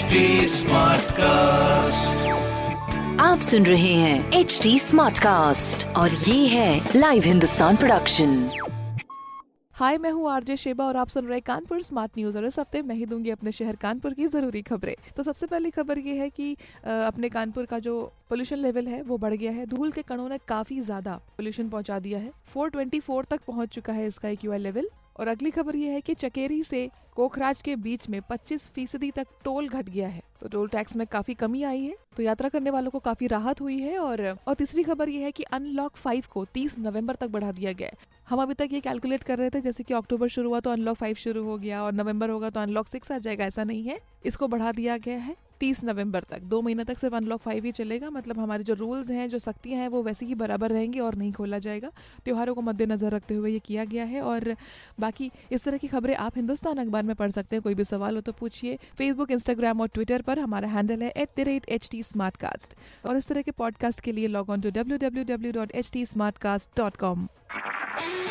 HD Smartcast. आप सुन रहे हैं एच डी स्मार्ट कास्ट और ये है लाइव हिंदुस्तान प्रोडक्शन हाय मैं हूँ आरजे शेबा और आप सुन रहे हैं कानपुर स्मार्ट न्यूज़ और इस हफ़्ते मैं ही दूँगी अपने शहर कानपुर की ज़रूरी खबरें। तो सबसे पहली खबर ये है कि अपने कानपुर का जो पोल्यूशन लेवल है वो बढ़ गया है। धूल के कणों ने काफ़ी ज़्यादा पोल्यूशन पहुँचा दिया है। 424 तक पहुँच चुका है इसका एक्यूआई लेवल और अगली खबर यह है कि चकेरी से कोखराज के बीच में 25 फ़ीसदी तक टोल घट गया है। तो टोल टैक्स में काफ़ी कमी आई है तो यात्रा करने वालों को काफ़ी राहत हुई है और और तीसरी खबर यह है कि अनलॉक फाइव को 30 नवंबर तक बढ़ा दिया गया है। हम अभी तक ये कैलकुलेट कर रहे थे, जैसे कि अक्टूबर शुरू हुआ तो अनलॉक फाइव शुरू हो गया और नवंबर होगा तो अनलॉक सिक्स आ जाएगा, ऐसा नहीं है। इसको बढ़ा दिया गया है तीस नवंबर तक। दो महीने तक सिर्फ़ अनलॉक फाइव ही चलेगा मतलब हमारे जो रूल्स हैं, जो सख्तियाँ हैं, वो वैसे ही बराबर रहेंगी और नहीं खोला जाएगा। त्योहारों को मद्देनजर रखते हुए ये किया गया है और बाकी इस तरह की खबरें आप हिंदुस्तान अखबार में पढ़ सकते हैं। कोई भी सवाल हो तो पूछिए फेसबुक इंस्टाग्राम और ट्विटर पर। हमारा हैंडल है at the rate H T Smartcast और इस तरह के पॉडकास्ट के लिए log on to W W W dot H T Smartcast dot com